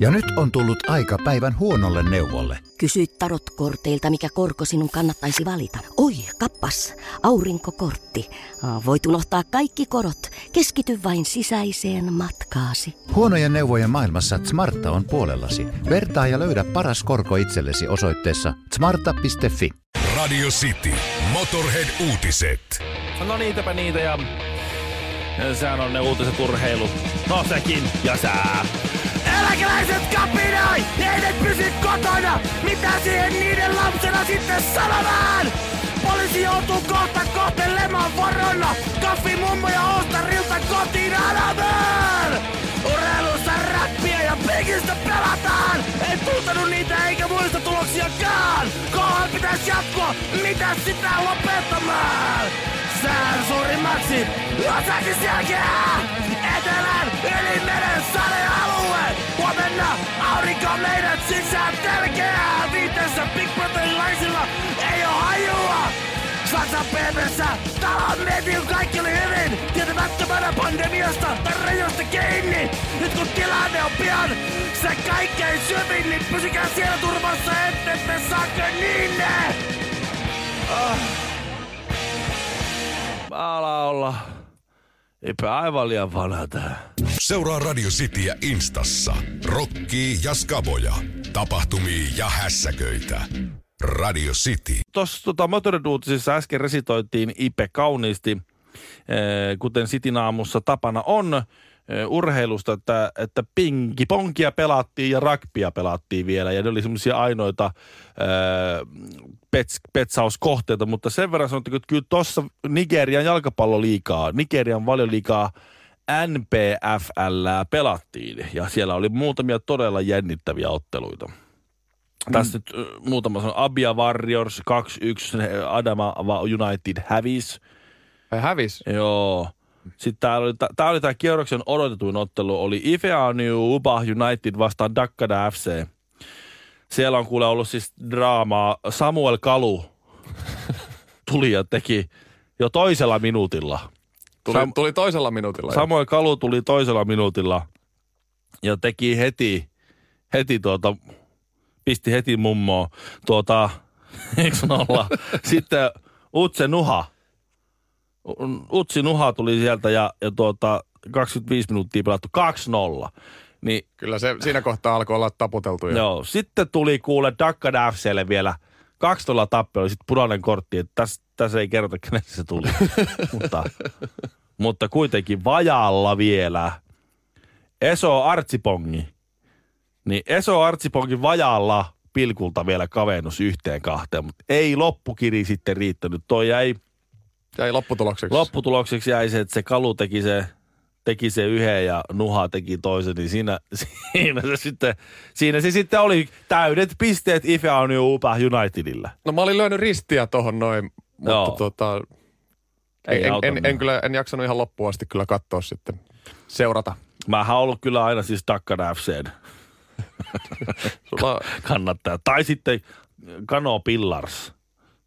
Ja nyt on tullut aika päivän huonolle neuvolle. Kysy tarotkorteilta, mikä korko sinun kannattaisi valita. Oi, kappas, aurinkokortti. Voit unohtaa kaikki korot. Keskity vain sisäiseen matkaasi. Huonojen neuvojen maailmassa Smarta on puolellasi. Vertaa ja löydä paras korko itsellesi osoitteessa smarta.fi. Radio City. Motorhead-uutiset. No niitäpä niitä ja... Sehän on ne uutiset urheilu. No sekin ja sää. Eläkeläiset kapinoi! Ne pysy kotona! Mitä siihen niiden lapsena sitten sanomaan? Poliisi joutuu kohta kohtelemaan voronna! Kaffi mummo ja ostarilta kotiin alamaan! Urheilussa räppiä ja pekistä pelataan! Ei tuntenut niitä eikä muista tuloksiakaan! Kohan pitäis jatkoa! Mitä sitä lopettamaan? Sään suurimmaksi osaksi selkeää! Etelän yli meren sadealue! Huomenna aurinko meidät sisään telkeää! Viitessä Big Brotherilaisilla ei oo hajua! Saksan PVssä talon metin kaikki oli hyvin Tietämättömänä pandemiasta tai rajoista kiinni Nyt kun tilanne on pian se kaikkein syvin Niin pysykää siellä turvassa ette te saako niin ne Ah. Ala olla. Eipä aivan liian vanha tää. Seuraa Radio Cityä Instassa. Rokkii ja skaboja. Tapahtumia ja hässäköitä. Radio City. Tuossa tota, motoriduutisissa äsken resitoitiin Ipe kauniisti, kuten Sitin aamussa tapana on urheilusta, että, että pinkiponkia pelattiin ja ragbia pelattiin vielä. Ja ne oli semmoisia ainoita pets, petsauskohteita, mutta sen verran sanottiin, että kyllä tuossa Nigerian jalkapalloliikaa, Nigerian valioliikaa NPFL pelattiin. Ja siellä oli muutamia todella jännittäviä otteluita. Mm. Tässä nyt muutama sanon. Abia Warriors 2-1, Adama United hävis. Hävis. Joo. Sitten tää oli, tää oli tää kierroksen odotetuin ottelu, oli Ifeanu Uba United vastaan Dakkada FC. Siellä on kuule ollut siis draamaa. Samuel Kalu tuli ja teki jo toisella minuutilla. Tuli, Sam- tuli toisella minuutilla. jo. Samuel Kalu tuli toisella minuutilla ja teki heti, heti tuota, pisti heti mummoa tuota, eikö olla? Sitten Utse Nuha, Utsi Nuha tuli sieltä ja, ja tuota, 25 minuuttia pelattu 2-0. Niin Kyllä se siinä kohtaa alkoi olla taputeltu. jo. Joo, sitten tuli kuule Dakka FClle vielä 2-0 tappelu, sitten punainen kortti, että tässä täs ei kerrota, kenelle se tuli. mutta, mutta kuitenkin vajalla vielä. Eso Artsipongi. Niin Eso Artsipongin vajalla pilkulta vielä kavennus yhteen kahteen, mutta ei loppukiri sitten riittänyt. Toi jäi, Jäi lopputulokseksi. lopputulokseksi jäi se, että se Kalu teki se, teki se yhden ja Nuha teki toisen, niin siinä, siinä, se, sitten, siinä se sitten oli täydet pisteet Ife on Upa Unitedille. No mä olin lyönyt ristiä tohon noin, mutta Joo. tota, Ei en, en, en, kyllä, en jaksanut ihan loppuun asti kyllä katsoa sitten, seurata. Mähän on ollut kyllä aina siis Dakkan FCn Sulla, kannattaja. Tai sitten Kano Pillars.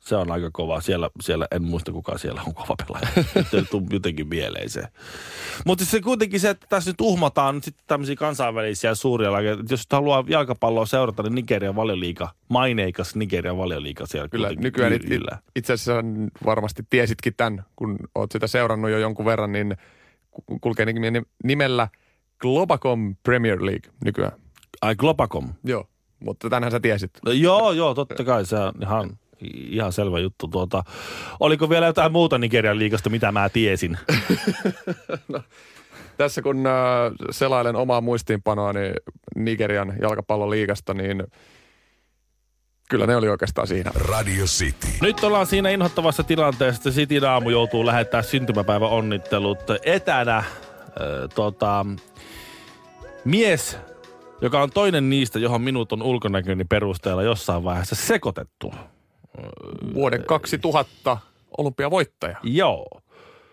Se on aika kova. Siellä, siellä en muista kuka siellä on kova pelaaja. Nyt ei tule jotenkin mieleen se. Mutta se kuitenkin se, että tässä nyt uhmataan nyt sitten tämmöisiä kansainvälisiä suuria lajeja. Jos haluaa jalkapalloa seurata, niin Nigerian valioliiga, maineikas Nigerian valioliiga siellä kyllä nykyään it, itse asiassa varmasti tiesitkin tämän, kun oot sitä seurannut jo jonkun verran, niin ku- kulkee nim- nimellä Globacom Premier League nykyään. Ai Globacom. Joo, mutta tänhän sä tiesit. No, joo, joo, totta kai se on ihan, ihan selvä juttu. Tuota, oliko vielä jotain muuta Nigerian liigasta, mitä mä tiesin? Tässä kun äh, selailen omaa muistiinpanoa niin Nigerian jalkapalloliigasta, niin kyllä ne oli oikeastaan siinä. Radio City. Nyt ollaan siinä inhottavassa tilanteessa, että Cityn aamu joutuu lähettää syntymäpäivän onnittelut etänä. Äh, tota, mies, joka on toinen niistä, johon minut on ulkonäköni perusteella jossain vaiheessa sekoitettu. Vuoden 2000 olympiavoittaja. Joo.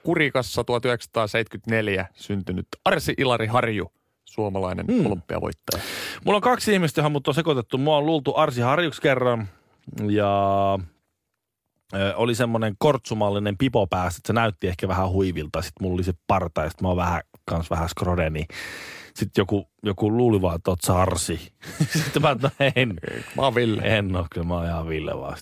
Kurikassa 1974 syntynyt Arsi Ilari Harju, suomalainen mm. olympiavoittaja. Mulla on kaksi ihmistä, johon mut on sekoitettu. Mua on luultu Arsi Harjuksi kerran ja oli semmoinen kortsumallinen pipo päässä, että se näytti ehkä vähän huivilta. Sitten mulla oli se parta ja sitten mä oon vähän, kans vähän skrode, niin Sitten joku, joku luuli vaan, että oot sä Arsi. Sitten mä, että no en. Mä oon Ville. En ole, kyllä mä oon ihan Ville vaan.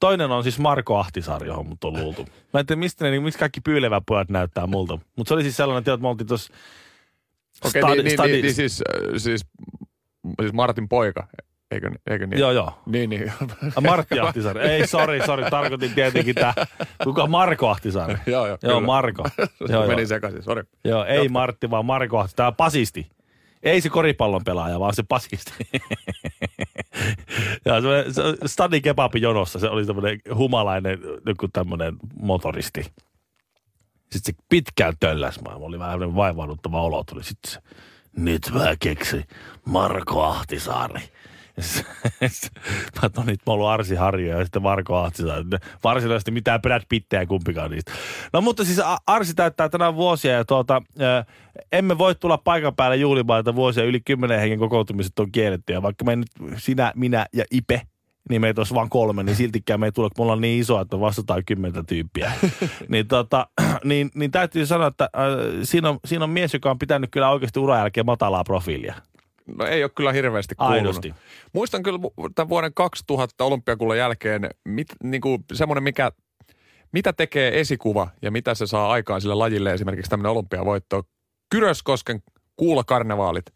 Toinen on siis Marko Ahtisaari, johon mut on luultu. Mä en tiedä, mistä, ne, niin, miksi kaikki pyylevä pojat näyttää multa. Mutta se oli siis sellainen, että me oltiin tuossa Okei, niin, niin, niin, niin, siis, siis, siis Martin poika, eikö, eikö niin? Joo, joo. Niin, niin. Martti Ahtisaari. Ei, sori, sori. Tarkoitin tietenkin tämä. Kuka Marko Ahtisaari? joo, joo, Joo, kyllä. Marko. Joo, Meni sekaisin, sori. joo, ei Martti, vaan Marko Ahtisaari. Tämä pasisti. Ei se koripallon pelaaja, vaan se pasisti. ja se, Stadin kebabin jonossa se oli semmoinen humalainen joku tämmöinen motoristi. Sitten se pitkään tölläs mä. Oli vähän vaivauduttava olo. Tuli sitten se, nyt mä keksin Marko Ahtisaari. Mä nyt mä ollut Arsi Harju ja sitten Marko. Ne Varsinaisesti mitään Brad Pittiä kumpikaan niistä. No mutta siis Arsi täyttää tänään vuosia ja tuota, emme voi tulla paikan päälle juhlimaan, että vuosia yli kymmenen hengen kokoontumiset on kielletty. Ja vaikka me nyt, sinä, minä ja Ipe, niin meitä olisi vain kolme, niin siltikään me ei tule, kun me ollaan niin iso, että vastataan kymmentä tyyppiä. niin, tota, niin, niin täytyy sanoa, että äh, siinä, on, siinä on mies, joka on pitänyt kyllä oikeasti uran jälkeen matalaa profiilia. No ei ole kyllä hirveästi kuulunut. Aidosti. Muistan kyllä tämän vuoden 2000 olympiakullan jälkeen mit, niin kuin semmoinen, mikä, mitä tekee esikuva ja mitä se saa aikaan sille lajille esimerkiksi tämmöinen olympiavoitto. Kyröskosken kuulakarnevaalit.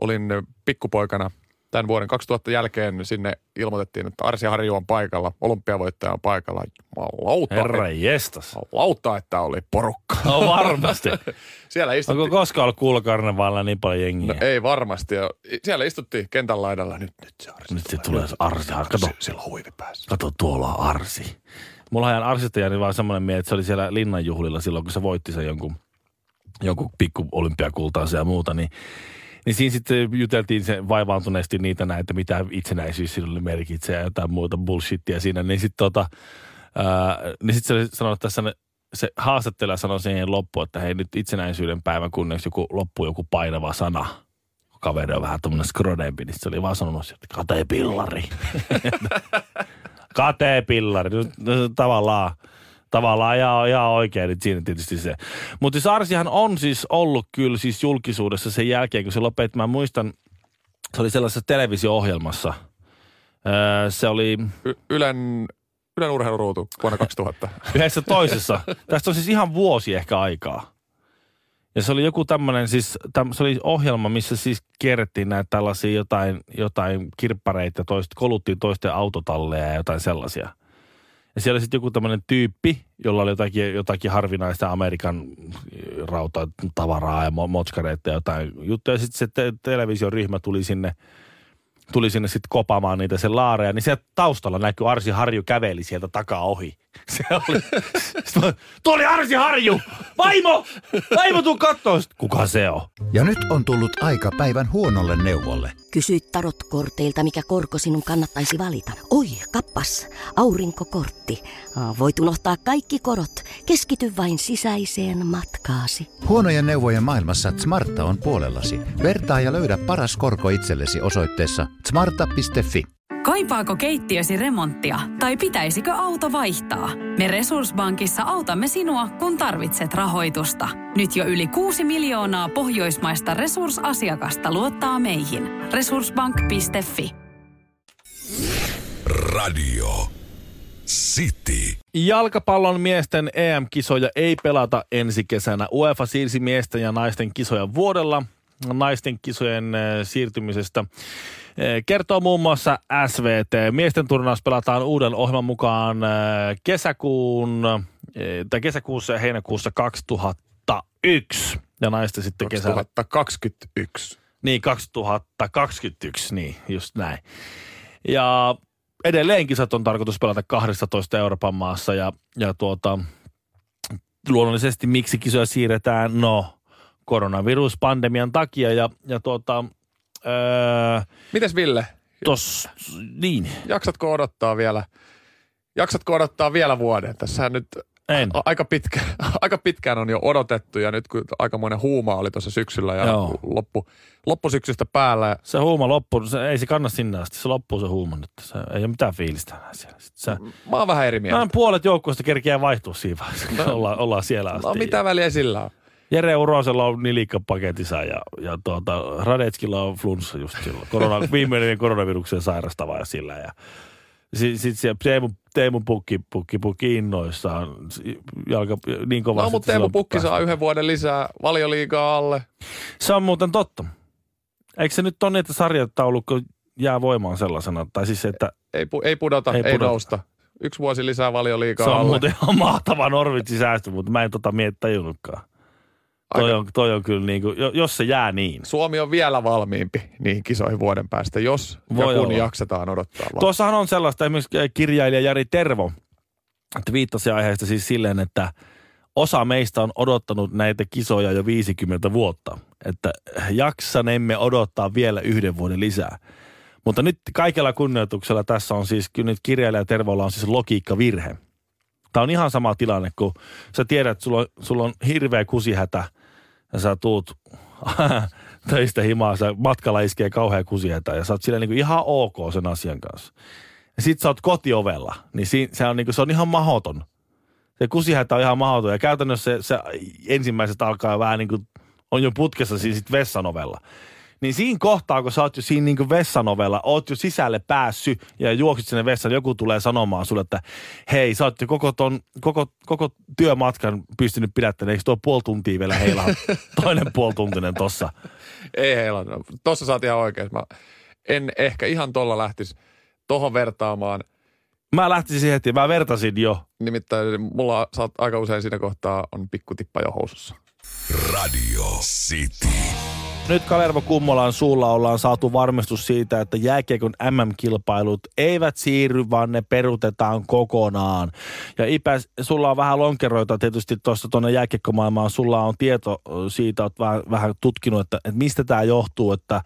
Olin pikkupoikana tämän vuoden 2000 jälkeen sinne ilmoitettiin, että Arsi Harju on paikalla, olympiavoittaja on paikalla. Jumalauta, Herra jestas. Lauta, että oli porukka. No varmasti. Siellä istuttiin. Onko koskaan ollut kuulokarnevaalilla niin paljon jengiä? No ei varmasti. Siellä istuttiin kentän laidalla. Nyt, nyt se Arsi. Nyt se tulee Arsi. Kato, sillä on huivi päässä. kato, tuolla on Arsi. Mulla on Arsista jäänyt vaan semmoinen mieleen, että se oli siellä linnanjuhlilla silloin, kun se voitti sen jonkun, jonkun pikku olympiakultaansa ja muuta, niin niin siinä sitten juteltiin se vaivaantuneesti niitä näitä, mitä itsenäisyys sinulle merkitsee ja jotain muuta bullshittia siinä. Niin sitten tota, ää, niin sit se sanoi tässä, ne- se haastattelija sanoi siihen loppuun, että hei nyt itsenäisyyden päivän kunniaksi joku loppuu joku painava sana. Kaveri on vähän tämmöinen skrodempi, niin se oli vaan sanonut, että katepillari. katepillari, nyt, nyt tavallaan tavallaan ihan, ihan oikein, niin siinä tietysti se. Mutta siis Arsihan on siis ollut kyllä siis julkisuudessa sen jälkeen, kun se lopetti. Mä muistan, se oli sellaisessa televisio-ohjelmassa. Öö, se oli Y- Ylen, Ylen urheiluruutu vuonna 2000. yhdessä toisessa. Tästä on siis ihan vuosi ehkä aikaa. Ja se oli joku tämmöinen siis, täm, se oli ohjelma, missä siis kierrettiin näitä tällaisia jotain, jotain kirppareita ja toist, koluttiin toisten autotalleja ja jotain sellaisia. Ja siellä sitten joku tämmöinen tyyppi, jolla oli jotakin, jotakin harvinaista Amerikan rautatavaraa ja mo- motskareita ja jotain juttuja. Sitten se te- televisioryhmä tuli sinne, tuli sinne sitten kopamaan niitä sen laareja, niin sieltä taustalla näkyy Arsi Harju käveli sieltä takaa ohi. Se oli, mä- tuo oli Arsi Harju! Vaimo! Vaimo, tuu kattoo! Sitten, Kuka se on? Ja nyt on tullut aika päivän huonolle neuvolle. Kysyit tarotkorteilta, mikä korko sinun kannattaisi valita. Oi, kappas, aurinkokortti. Voit unohtaa kaikki korot. Keskity vain sisäiseen matkaasi. Huonojen neuvojen maailmassa Smarta on puolellasi. Vertaa ja löydä paras korko itsellesi osoitteessa smarta.fi. Kaipaako keittiösi remonttia tai pitäisikö auto vaihtaa? Me Resurssbankissa autamme sinua, kun tarvitset rahoitusta. Nyt jo yli 6 miljoonaa pohjoismaista resursasiakasta luottaa meihin. Resurssbank.fi Radio City. Jalkapallon miesten EM-kisoja ei pelata ensi kesänä. UEFA siirsi miesten ja naisten kisoja vuodella. Naisten kisojen eh, siirtymisestä eh, kertoo muun muassa SVT. Miesten turnaus pelataan uuden ohjelman mukaan eh, kesäkuun, tai kesäkuussa ja heinäkuussa 2001. Ja naisten sitten kesällä 2021. niin, 2021, niin, just näin. Ja edelleen kisat on tarkoitus pelata 12 Euroopan maassa ja, ja tuota, luonnollisesti miksi kisoja siirretään? No, koronaviruspandemian takia ja, ja tuota, öö, Mites Ville, tos, niin, jaksatko odottaa vielä, jaksatko odottaa vielä vuoden? Tässähän nyt en. a- aika, pitkä, aika pitkään on jo odotettu ja nyt kun aikamoinen huuma oli tuossa syksyllä ja Joo. loppu, loppusyksystä päällä. Se huuma loppuu, se, ei se kanna sinne asti, se loppuu se huuma nyt. Se, ei ole mitään fiilistä enää siellä. Sitten se, Mä oon vähän eri mieltä. Noin puolet joukkueesta kerkeää vaihtua siinä vaiheessa, kun ollaan, ollaan siellä asti. No mitä väliä sillä on? Jere Urosella on nilikka paketissa ja, ja tuota, Radetskilla on flunssa just silloin. Korona, viimeinen koronaviruksen sairastava ja sillä. Ja sitten sit se Teemu, Teemu Pukki, Pukki, Pukki innoissaan. Jalka, niin kovasti. No, mutta Teemu Pukki saa yhden vuoden lisää valioliigaa alle. Se on muuten totta. Eikö se nyt ole niin, että sarjataulukko jää voimaan sellaisena? Tai siis, että Ei, pu, ei pudota, Ei ei, ei pudota. nousta. Yksi vuosi lisää valioliigaa se on alle. muuten ihan mahtava Norvitsin säästö, mutta mä en tota miet tajunnutkaan. Toi Aika- on, toi on kyllä niin kuin, jos se jää niin. Suomi on vielä valmiimpi niihin kisoihin vuoden päästä, jos Voi ja kun olla. jaksetaan odottaa vaan. Tuossahan on sellaista, esimerkiksi eh, kirjailija Jari Tervo viittasi aiheesta siis silleen, että osa meistä on odottanut näitä kisoja jo 50 vuotta. Että jaksanemme odottaa vielä yhden vuoden lisää. Mutta nyt kaikella kunnioituksella tässä on siis, kyllä nyt kirjailija Tervolla on siis logiikkavirhe. Tämä on ihan sama tilanne, kun sä tiedät, että sulla on, sulla on hirveä kusihätä ja sä tuut töistä himaa, sä matkalla iskee kauhea kusihätä ja sä oot sillä niin ihan ok sen asian kanssa. Ja sit sä oot kotiovella, niin si, se, on niin kuin, se on ihan mahoton. Se kusihätä on ihan mahoton ja käytännössä se, se ensimmäiset alkaa vähän niin kuin, on jo putkessa siinä sit vessanovella. Niin siinä kohtaa, kun sä oot jo siinä niin vessanovella, oot jo sisälle päässyt ja juoksit sinne vessaan, joku tulee sanomaan sulle, että hei, sä oot jo koko, ton, koko, koko työmatkan pystynyt pidättämään, eikö tuo puoli tuntia vielä heilaa? Toinen puolituntinen tossa. Ei heillä. No, Tuossa saat ihan oikein. Mä en ehkä ihan tolla lähtisi tohon vertaamaan. Mä lähtisin siihen heti, mä vertasin jo. Nimittäin mulla saat aika usein siinä kohtaa on pikkutippa jo housussa. Radio City. Nyt Kalervo Kummolan suulla ollaan saatu varmistus siitä, että jääkiekon MM-kilpailut eivät siirry, vaan ne perutetaan kokonaan. Ja Ipäs, sulla on vähän lonkeroita tietysti tuossa tuonne jääkiekkomaailmaan. Sulla on tieto siitä, että vähän, vähän tutkinut, että, että mistä tämä johtuu, että,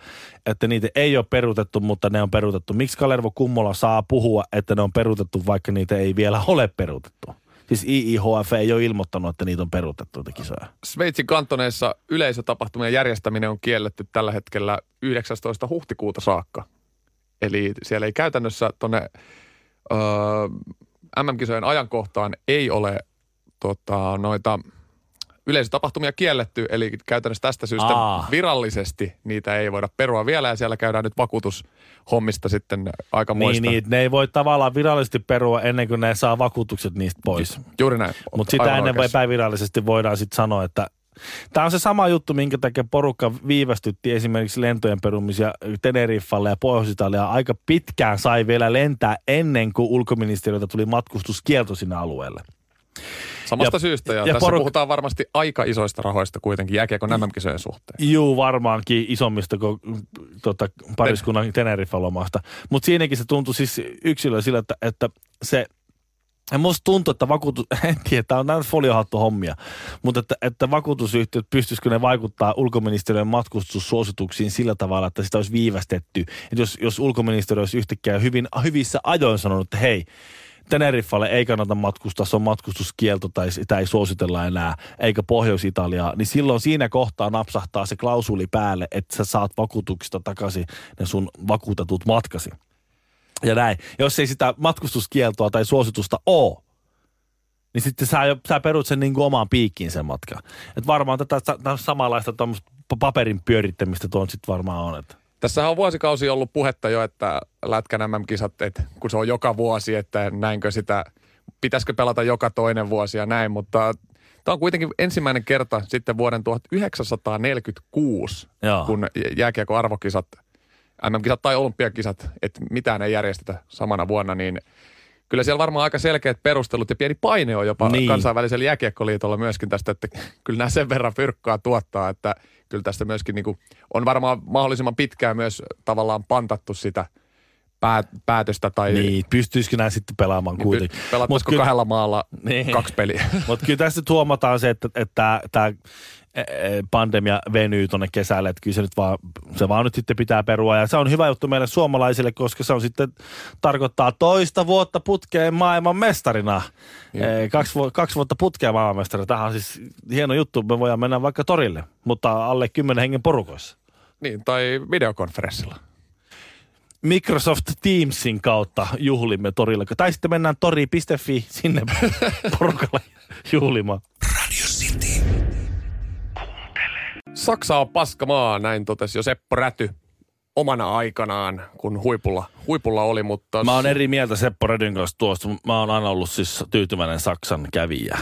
että niitä ei ole peruutettu, mutta ne on peruutettu. Miksi Kalervo Kummola saa puhua, että ne on peruutettu, vaikka niitä ei vielä ole peruutettu? Siis IIHF ei ole ilmoittanut, että niitä on peruutettu, niitä kisoja. Sveitsin kantoneissa yleisötapahtumien järjestäminen on kielletty tällä hetkellä 19. huhtikuuta saakka. Eli siellä ei käytännössä tuonne öö, MM-kisojen ajankohtaan ei ole tota, noita yleisötapahtumia kielletty, eli käytännössä tästä syystä Aa. virallisesti niitä ei voida perua vielä, ja siellä käydään nyt vakuutushommista sitten aika Niin, niin, ne ei voi tavallaan virallisesti perua ennen kuin ne saa vakuutukset niistä pois. Juuri näin. Mutta sitä ennen voi oikeassa. epävirallisesti voidaan sitten sanoa, että Tämä on se sama juttu, minkä takia porukka viivästytti esimerkiksi lentojen perumisia Teneriffalle ja pohjois aika pitkään sai vielä lentää ennen kuin ulkoministeriöltä tuli matkustuskielto sinne alueelle. Samasta Ja- syystä, ja, ja tässä poruk- puhutaan varmasti aika isoista rahoista kuitenkin jääkiekon MM-kisojen suhteen. Juu, varmaankin isommista kuin tota, pariskunnan Teneriffa-lomasta. Mutta siinäkin se tuntui siis yksilö sillä, että, että se ja musta tuntuu, että vakuutus, en tiedä, tämä on näitä foliohattu hommia, mutta että, että vakuutusyhtiöt pystyisikö ne vaikuttaa ulkoministeriön matkustussuosituksiin sillä tavalla, että sitä olisi viivästetty. Että jos, jos ulkoministeriö olisi yhtäkkiä hyvin, hyvissä ajoin sanonut, että hei, Teneriffalle ei kannata matkustaa, se on matkustuskielto tai sitä ei suositella enää, eikä Pohjois-Italiaa, niin silloin siinä kohtaa napsahtaa se klausuli päälle, että sä saat vakuutuksista takaisin ne sun vakuutetut matkasi. Ja näin. Jos ei sitä matkustuskieltoa tai suositusta ole, niin sitten sä, sä perut sen niin kuin omaan piikkiin sen matkan. Et varmaan tätä, tätä samanlaista paperin pyörittämistä tuon sitten varmaan on. Että. Tässä on vuosikausi ollut puhetta jo, että Lätkän MM-kisat, että kun se on joka vuosi, että näinkö sitä, pitäisikö pelata joka toinen vuosi ja näin, mutta tämä on kuitenkin ensimmäinen kerta sitten vuoden 1946, Joo. kun jääkiekon arvokisat, MM-kisat tai olympiakisat, että mitään ei järjestetä samana vuonna, niin kyllä siellä varmaan aika selkeät perustelut ja pieni paine on jopa Niin. niin. kansainvälisellä jääkiekkoliitolla myöskin tästä, että kyllä nämä sen verran fyrkkaa tuottaa, että kyllä tästä myöskin niin kuin, on varmaan mahdollisimman pitkään myös tavallaan pantattu sitä pää, päätöstä tai Niin, pystyisikö nämä sitten pelaamaan niin kuitenkin. kyllä- kahdella maalla Niin. kaksi peliä. Mutta kyllä tässä huomataan se, että tämä että, pandemia venyy tuonne kesälle, että kyllä se nyt vaan, se vaan nyt sitten pitää perua. Ja se on hyvä juttu meille suomalaisille, koska se on sitten, tarkoittaa toista vuotta putkeen maailman mestarina. Eh, Kaksi, vu- kaksi vuotta putkeen maailman mestarina. Tämähän on siis hieno juttu, me voidaan mennä vaikka torille, mutta alle kymmenen hengen porukoissa. niin, tai videokonferenssilla. Microsoft Teamsin kautta juhlimme torilla. Tai sitten mennään tori.fi sinne porukalla juhlimaan. Saksa on paskamaa, näin totesi jo Seppo Räty omana aikanaan, kun huipulla, huipulla oli, mutta... Mä oon eri mieltä Seppo Redyn kanssa tuosta. Mä oon aina ollut siis tyytyväinen Saksan kävijä.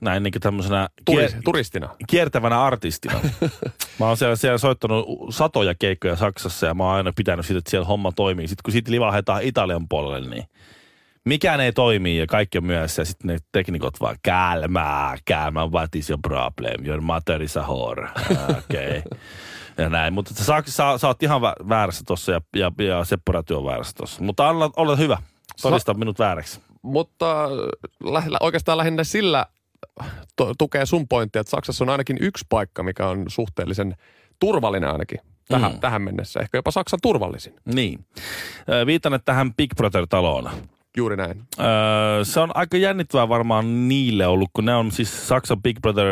Näin niin tämmöisenä Turis, turistina. kiertävänä artistina. mä oon siellä, siellä soittanut satoja keikkoja Saksassa ja mä oon aina pitänyt siitä, että siellä homma toimii. Sitten kun siitä livahdetaan Italian puolelle, niin mikään ei toimi ja kaikki on myöhässä. Ja sitten ne teknikot vaan, kälmää, kälmää, what is your problem? Your mother is a whore. Okei. Okay. ja näin. Mutta sä, sä, sä oot ihan vä- väärässä tossa ja, ja, ja Seppo Räty on väärässä tossa. Mutta olla, olla hyvä. Todista minut vääräksi. Mutta lä- lä- oikeastaan lähinnä sillä to- tukee sun pointtia, että Saksassa on ainakin yksi paikka, mikä on suhteellisen turvallinen ainakin tähän, Mm. tähän mennessä. Ehkä jopa Saksan turvallisin. Niin. Viitan tähän Big Brother-taloon. Juuri näin. Öö, se on aika jännittävää varmaan niille ollut, kun ne on siis Saksan Big Brother,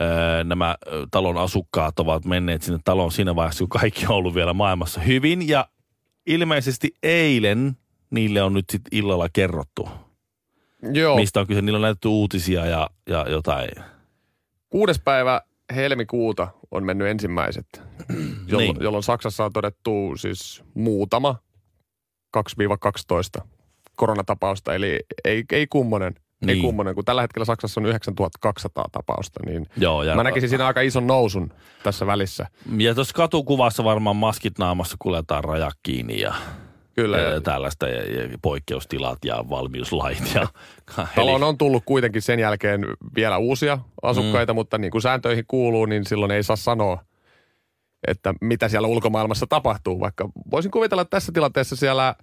öö, nämä talon asukkaat ovat menneet sinne taloon siinä vaiheessa, kun kaikki on ollut vielä maailmassa hyvin. Ja ilmeisesti eilen niille on nyt sitten illalla kerrottu, Joo. mistä on kyse. Niillä on näytetty uutisia ja, ja jotain. Kuudes päivä helmikuuta on mennyt ensimmäiset, jolloin, Niin. jolloin Saksassa on todettu siis muutama 2-12 koronatapausta, eli ei, ei kummonen. Ei Niin. kummonen, kun tällä hetkellä Saksassa on 9200 tapausta, niin Joo, ja, mä näkisin siinä aika ison nousun tässä välissä. ja tuossa katukuvassa varmaan maskit naamassa kuljetaan rajat kiinni ja, Kyllä. ja tällaista ja, ja poikkeustilat ja valmiuslait. Ja, Taloon on tullut kuitenkin sen jälkeen vielä uusia asukkaita, mm. mutta niin kuin sääntöihin kuuluu, niin silloin ei saa sanoa, että mitä siellä ulkomaailmassa tapahtuu. Vaikka voisin kuvitella, että tässä tilanteessa siellä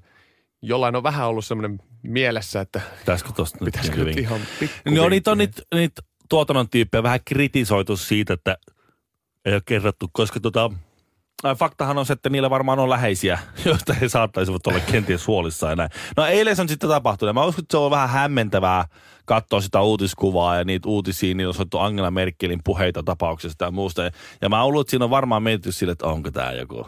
jollain on vähän ollut semmoinen mielessä, että Pitäisikö tosta nyt pitäisikö hyvin? nyt ihan pikku No niitä on niitä, niitä tuotannon tyyppejä vähän kritisoitu siitä, että ei ole kerrottu, koska tota, faktahan on se, että niillä varmaan on läheisiä, joista he saattaisivat olla kenties huolissaan ja näin. No eilen se on sitten tapahtunut. ja Mä uskon, että se on vähän hämmentävää katsoa sitä uutiskuvaa ja niitä uutisia, niillä on soittu Angela Merkelin puheita tapauksesta ja muusta. Ja, mä luulen, että siinä on varmaan mietitty sille, että onko tämä joku.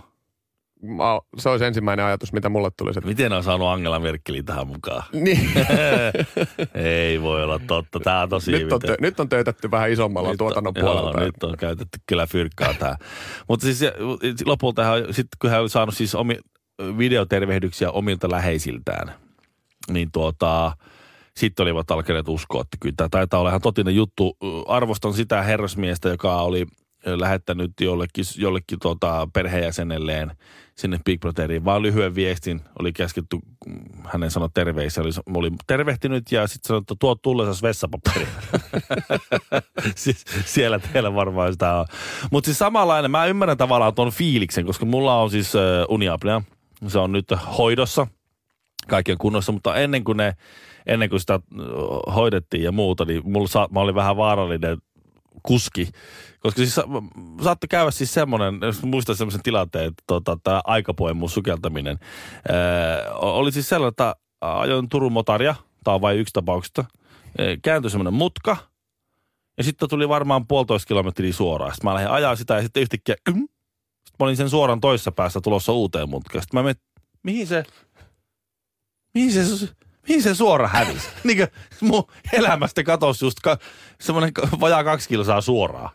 Mä, se olisi ensimmäinen ajatus, mitä mulle tuli. Se, Miten on saanut Angela Merkelin tähän mukaan? niin. ei voi olla totta. Tämä on tosi nyt, on tö, nyt on töytetty vähän isommalla Nyt tuotannon on, puolelta. Joo, nyt on käytetty kyllä fyrkkaa tää. Mutta siis lopulta hän, sit kun hän oli saanut siis omi, videotervehdyksiä omilta läheisiltään, niin tuota, sitten olivat alkaneet uskoa, että kyllä tämä taitaa olla ihan totinen juttu. Arvostan sitä herrasmiestä, joka oli lähettänyt jollekin, jollekin tuota perheenjäsenelleen sinne Big Brotheriin, vaan lyhyen viestin oli käsketty, mm, hänen sanoi terveisiä, oli, oli tervehtinyt ja sitten sanoi, että tuo tullessas vessapaperi. siis siellä teillä varmaan sitä on. Mutta siis samanlainen, mä ymmärrän tavallaan tuon fiiliksen, koska mulla on siis äh, uniapnea. Se on nyt hoidossa, kaikki on kunnossa, mutta ennen kuin, ne, ennen kuin sitä hoidettiin ja muuta, niin mulla sa, mä olin vähän vaarallinen kuski. Koska siis sa- saattoi käydä siis semmoinen, jos muistan semmoisen tilanteen, että tota, tämä aikapoemun sukeltaminen. Ää, oli siis sellainen, että ajoin Turun motaria, tämä on vain yksi tapauksesta. Ää, Kääntyi semmoinen mutka, ja sitten tuli varmaan puolitoista kilometriä suoraan. Sitten mä lähdin ajaa sitä ja sitten yhtäkkiä, ym, sitten mä olin sen suoran toisessa päässä tulossa uuteen mutkaan. Sitten mä mietin, mihin se, mihin se, mihin se suora hävisi? niin kuin mun elämästä katosi just ka, semmoinen vajaa kaksi kilsaa suoraan.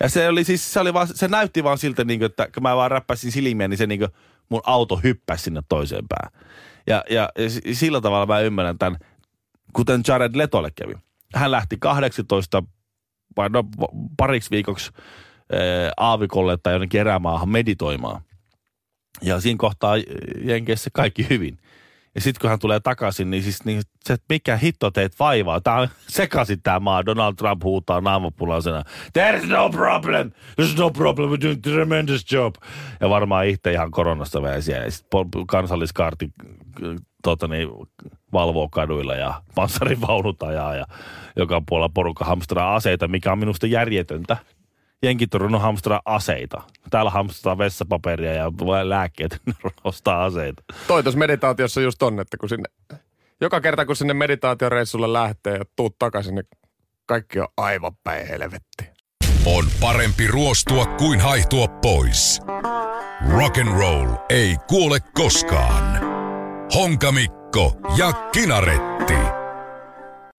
Ja se oli siis, se, oli vaan, se näytti vaan siltä, niin kuin, että kun mä vaan räppäsin silmiä, niin se niin kuin, mun auto hyppäsi sinne toiseen päähän. Ja, ja, ja sillä tavalla mä ymmärrän tämän, kuten Jared Letolle kävi. Hän lähti 18 vai no, pariksi viikoksi ää, aavikolle tai jonnekin erämaahan meditoimaan. Ja siinä kohtaa Jenkeissä kaikki hyvin. Ja sitten kun hän tulee takaisin, niin siis niin se, että mikä hitto teet vaivaa. Tämä on sekaisin tämä maa. Donald Trump huutaa naamapunaisena. There's no problem. There's no problem. We're doing tremendous job. Ja varmaan itse ihan koronasta vähän siellä. Kansalliskaarti tota niin, valvoo kaduilla ja panssarivaunut ajaa ja joka puolella porukka hamstraa aseita, mikä on minusta järjetöntä. Jenkit on ruvennut hamstraa aseita. Täällä hamstraa vessapaperia ja lääkkeet, ostaa aseita. Toi tuossa meditaatiossa just on, että kun sinne, joka kerta kun sinne meditaatioreissulle lähtee ja tuut takaisin, niin kaikki on aivan päin helvetti. On parempi ruostua kuin haihtua pois. Rock and roll ei kuole koskaan. Honkamikko ja Kinaretti.